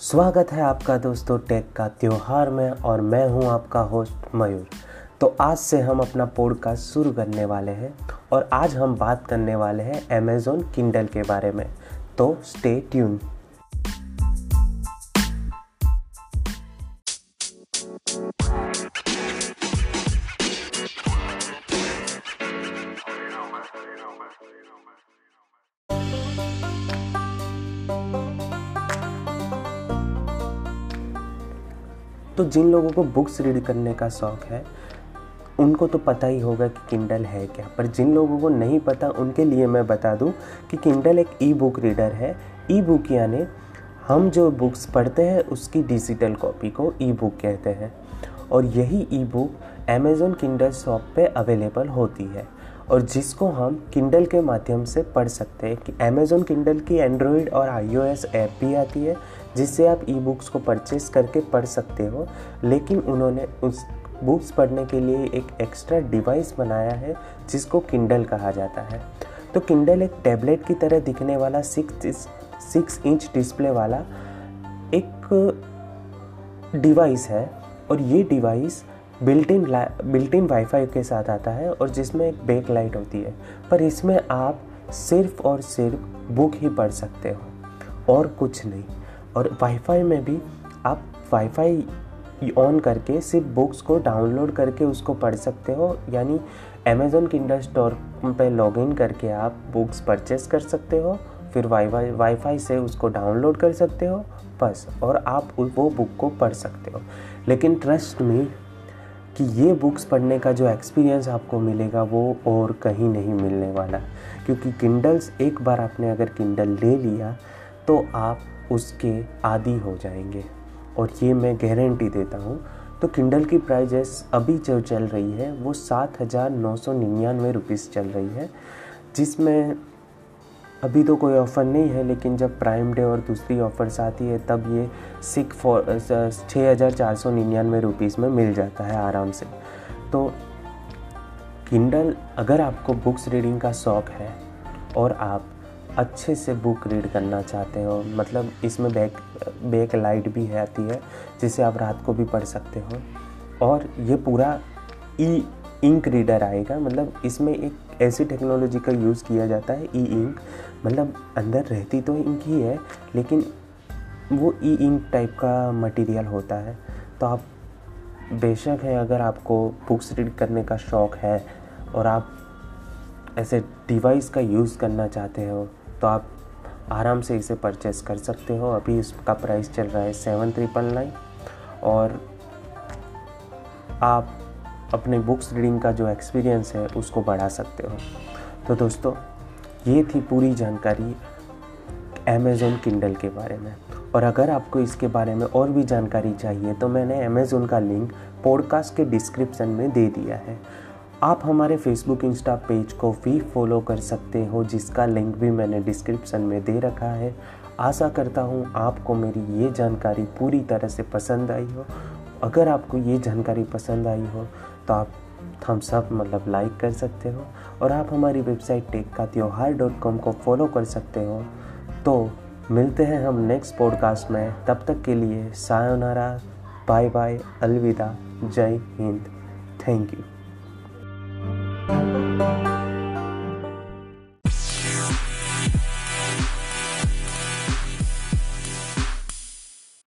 स्वागत है आपका दोस्तों टेक का त्यौहार में और मैं हूँ आपका होस्ट मयूर। तो आज से हम अपना पॉडकास्ट शुरू करने वाले हैं और आज हम बात करने वाले हैं अमेज़ोन किंडल के बारे में। तो स्टे ट्यून तो जिन लोगों को बुक्स रीड करने का शौक़ है, उनको तो पता ही होगा कि किंडल है क्या। पर जिन लोगों को नहीं पता, उनके लिए मैं बता दूँ कि किंडल एक ई बुक रीडर है। ई बुक यानी हम जो बुक्स पढ़ते हैं, उसकी डिजिटल कॉपी को ई बुक कहते हैं। और यही e book Amazon Kindle shop पे अवेलेबल होती है। और जिसको हम किंडल के माध्यम से पढ़ सकते हैं कि अमेज़ोन किंडल की एंड्रॉयड और आईओएस ऐप भी आती है। जिससे आप ई बुक्स को परचेस करके पढ़ सकते हो, लेकिन उन्होंने उस बुक्स पढ़ने के लिए एक एक्स्ट्रा डिवाइस बनाया है, जिसको किंडल कहा जाता है। तो किंडल एक टैबलेट की तरह दिखने वाला सिक्स सिक्स इंच डिस्प्ले वाला एक डिवाइस है, और ये device built in built in WiFi के साथ आता है, और जिसमें एक बैक लाइट होती है। पर इसमें आप सिर्फ़ और सिर्फ़ बुक ही पढ़ सकते हो, और कुछ नहीं। और वाईफाई में भी आप वाईफाई ऑन करके सिर्फ़ बुक्स को डाउनलोड करके उसको पढ़ सकते हो। यानी अमेज़ोन किंडल स्टोर पे लॉगिन करके आप बुक्स परचेस कर सकते हो। फिर वाईफाई वाईफाई से उसको डाउनलोड कर सकते हो। बस, और आप वो बुक को पढ़ सकते हो। लेकिन ट्रस्ट में कि ये बुक्स पढ़ने का जो एक्सपीरियंस आपको मिलेगा वो और कहीं नहीं मिलने वाला। क्योंकि किंडल्स एक बार आपने अगर किंडल ले लिया तो आप उसके आदि हो जाएँगे। और ये मैं गारंटी देता हूँ तो किंडल की प्राइजेस अभी जो चल रही है, वो सात हज़ार नौ सौ निन्यानवे रुपीज़ चल रही है, जिसमें अभी तो कोई ऑफ़र नहीं है, लेकिन जब प्राइम डे और दूसरी ऑफ़र्स आती है, तब ये सिक फॉर छः हज़ार चार सौ निन्यानवे रुपीज़ में मिल जाता है आराम से। तो किंडल अगर आपको बुक्स रीडिंग का शौक़ है, और आप अच्छे से बुक रीड करना चाहते हो मतलब इसमें बैक बैक लाइट भी है आती है, जिसे आप रात को भी पढ़ सकते हो। और ये पूरा ई इंक रीडर आएगा मतलब इसमें एक ऐसी टेक्नोलॉजी का यूज़ किया जाता है, ई इंक मतलब अंदर रहती तो इंक ही है, लेकिन वो ई इंक टाइप का मटेरियल होता है। तो आप बेशक है, अगर आपको बुक्स रीड करने का शौक़ है, और आप ऐसे डिवाइस का यूज़ करना चाहते हो तो आप आराम से इसे परचेस कर सकते हो। अभी इसका प्राइस चल रहा है सेवन ट्रिपल नाइन और आप अपने बुक्स रीडिंग का जो एक्सपीरियंस है, उसको बढ़ा सकते हो। तो दोस्तों, ये थी पूरी जानकारी अमेज़ोन किंडल के बारे में। और अगर आपको इसके बारे में और भी जानकारी चाहिए तो मैंने अमेज़ोन का लिंक पॉडकास्ट के डिस्क्रिप्शन में दे दिया है। आप हमारे फेसबुक इंस्टा पेज को भी फॉलो कर सकते हो, जिसका लिंक भी मैंने डिस्क्रिप्शन में दे रखा है। आशा करता हूँ आपको मेरी ये जानकारी पूरी तरह से पसंद आई हो। अगर आपको ये जानकारी पसंद आई हो तो आप थम्स अप मतलब लाइक कर सकते हो, और आप हमारी वेबसाइट टेक का त्योहार डॉट कॉम को फॉलो कर सकते हो। तो मिलते हैं हम नेक्स्ट पॉडकास्ट में। तब तक के लिए सायोनारा बाय बाय अलविदा, जय हिंद। Thank you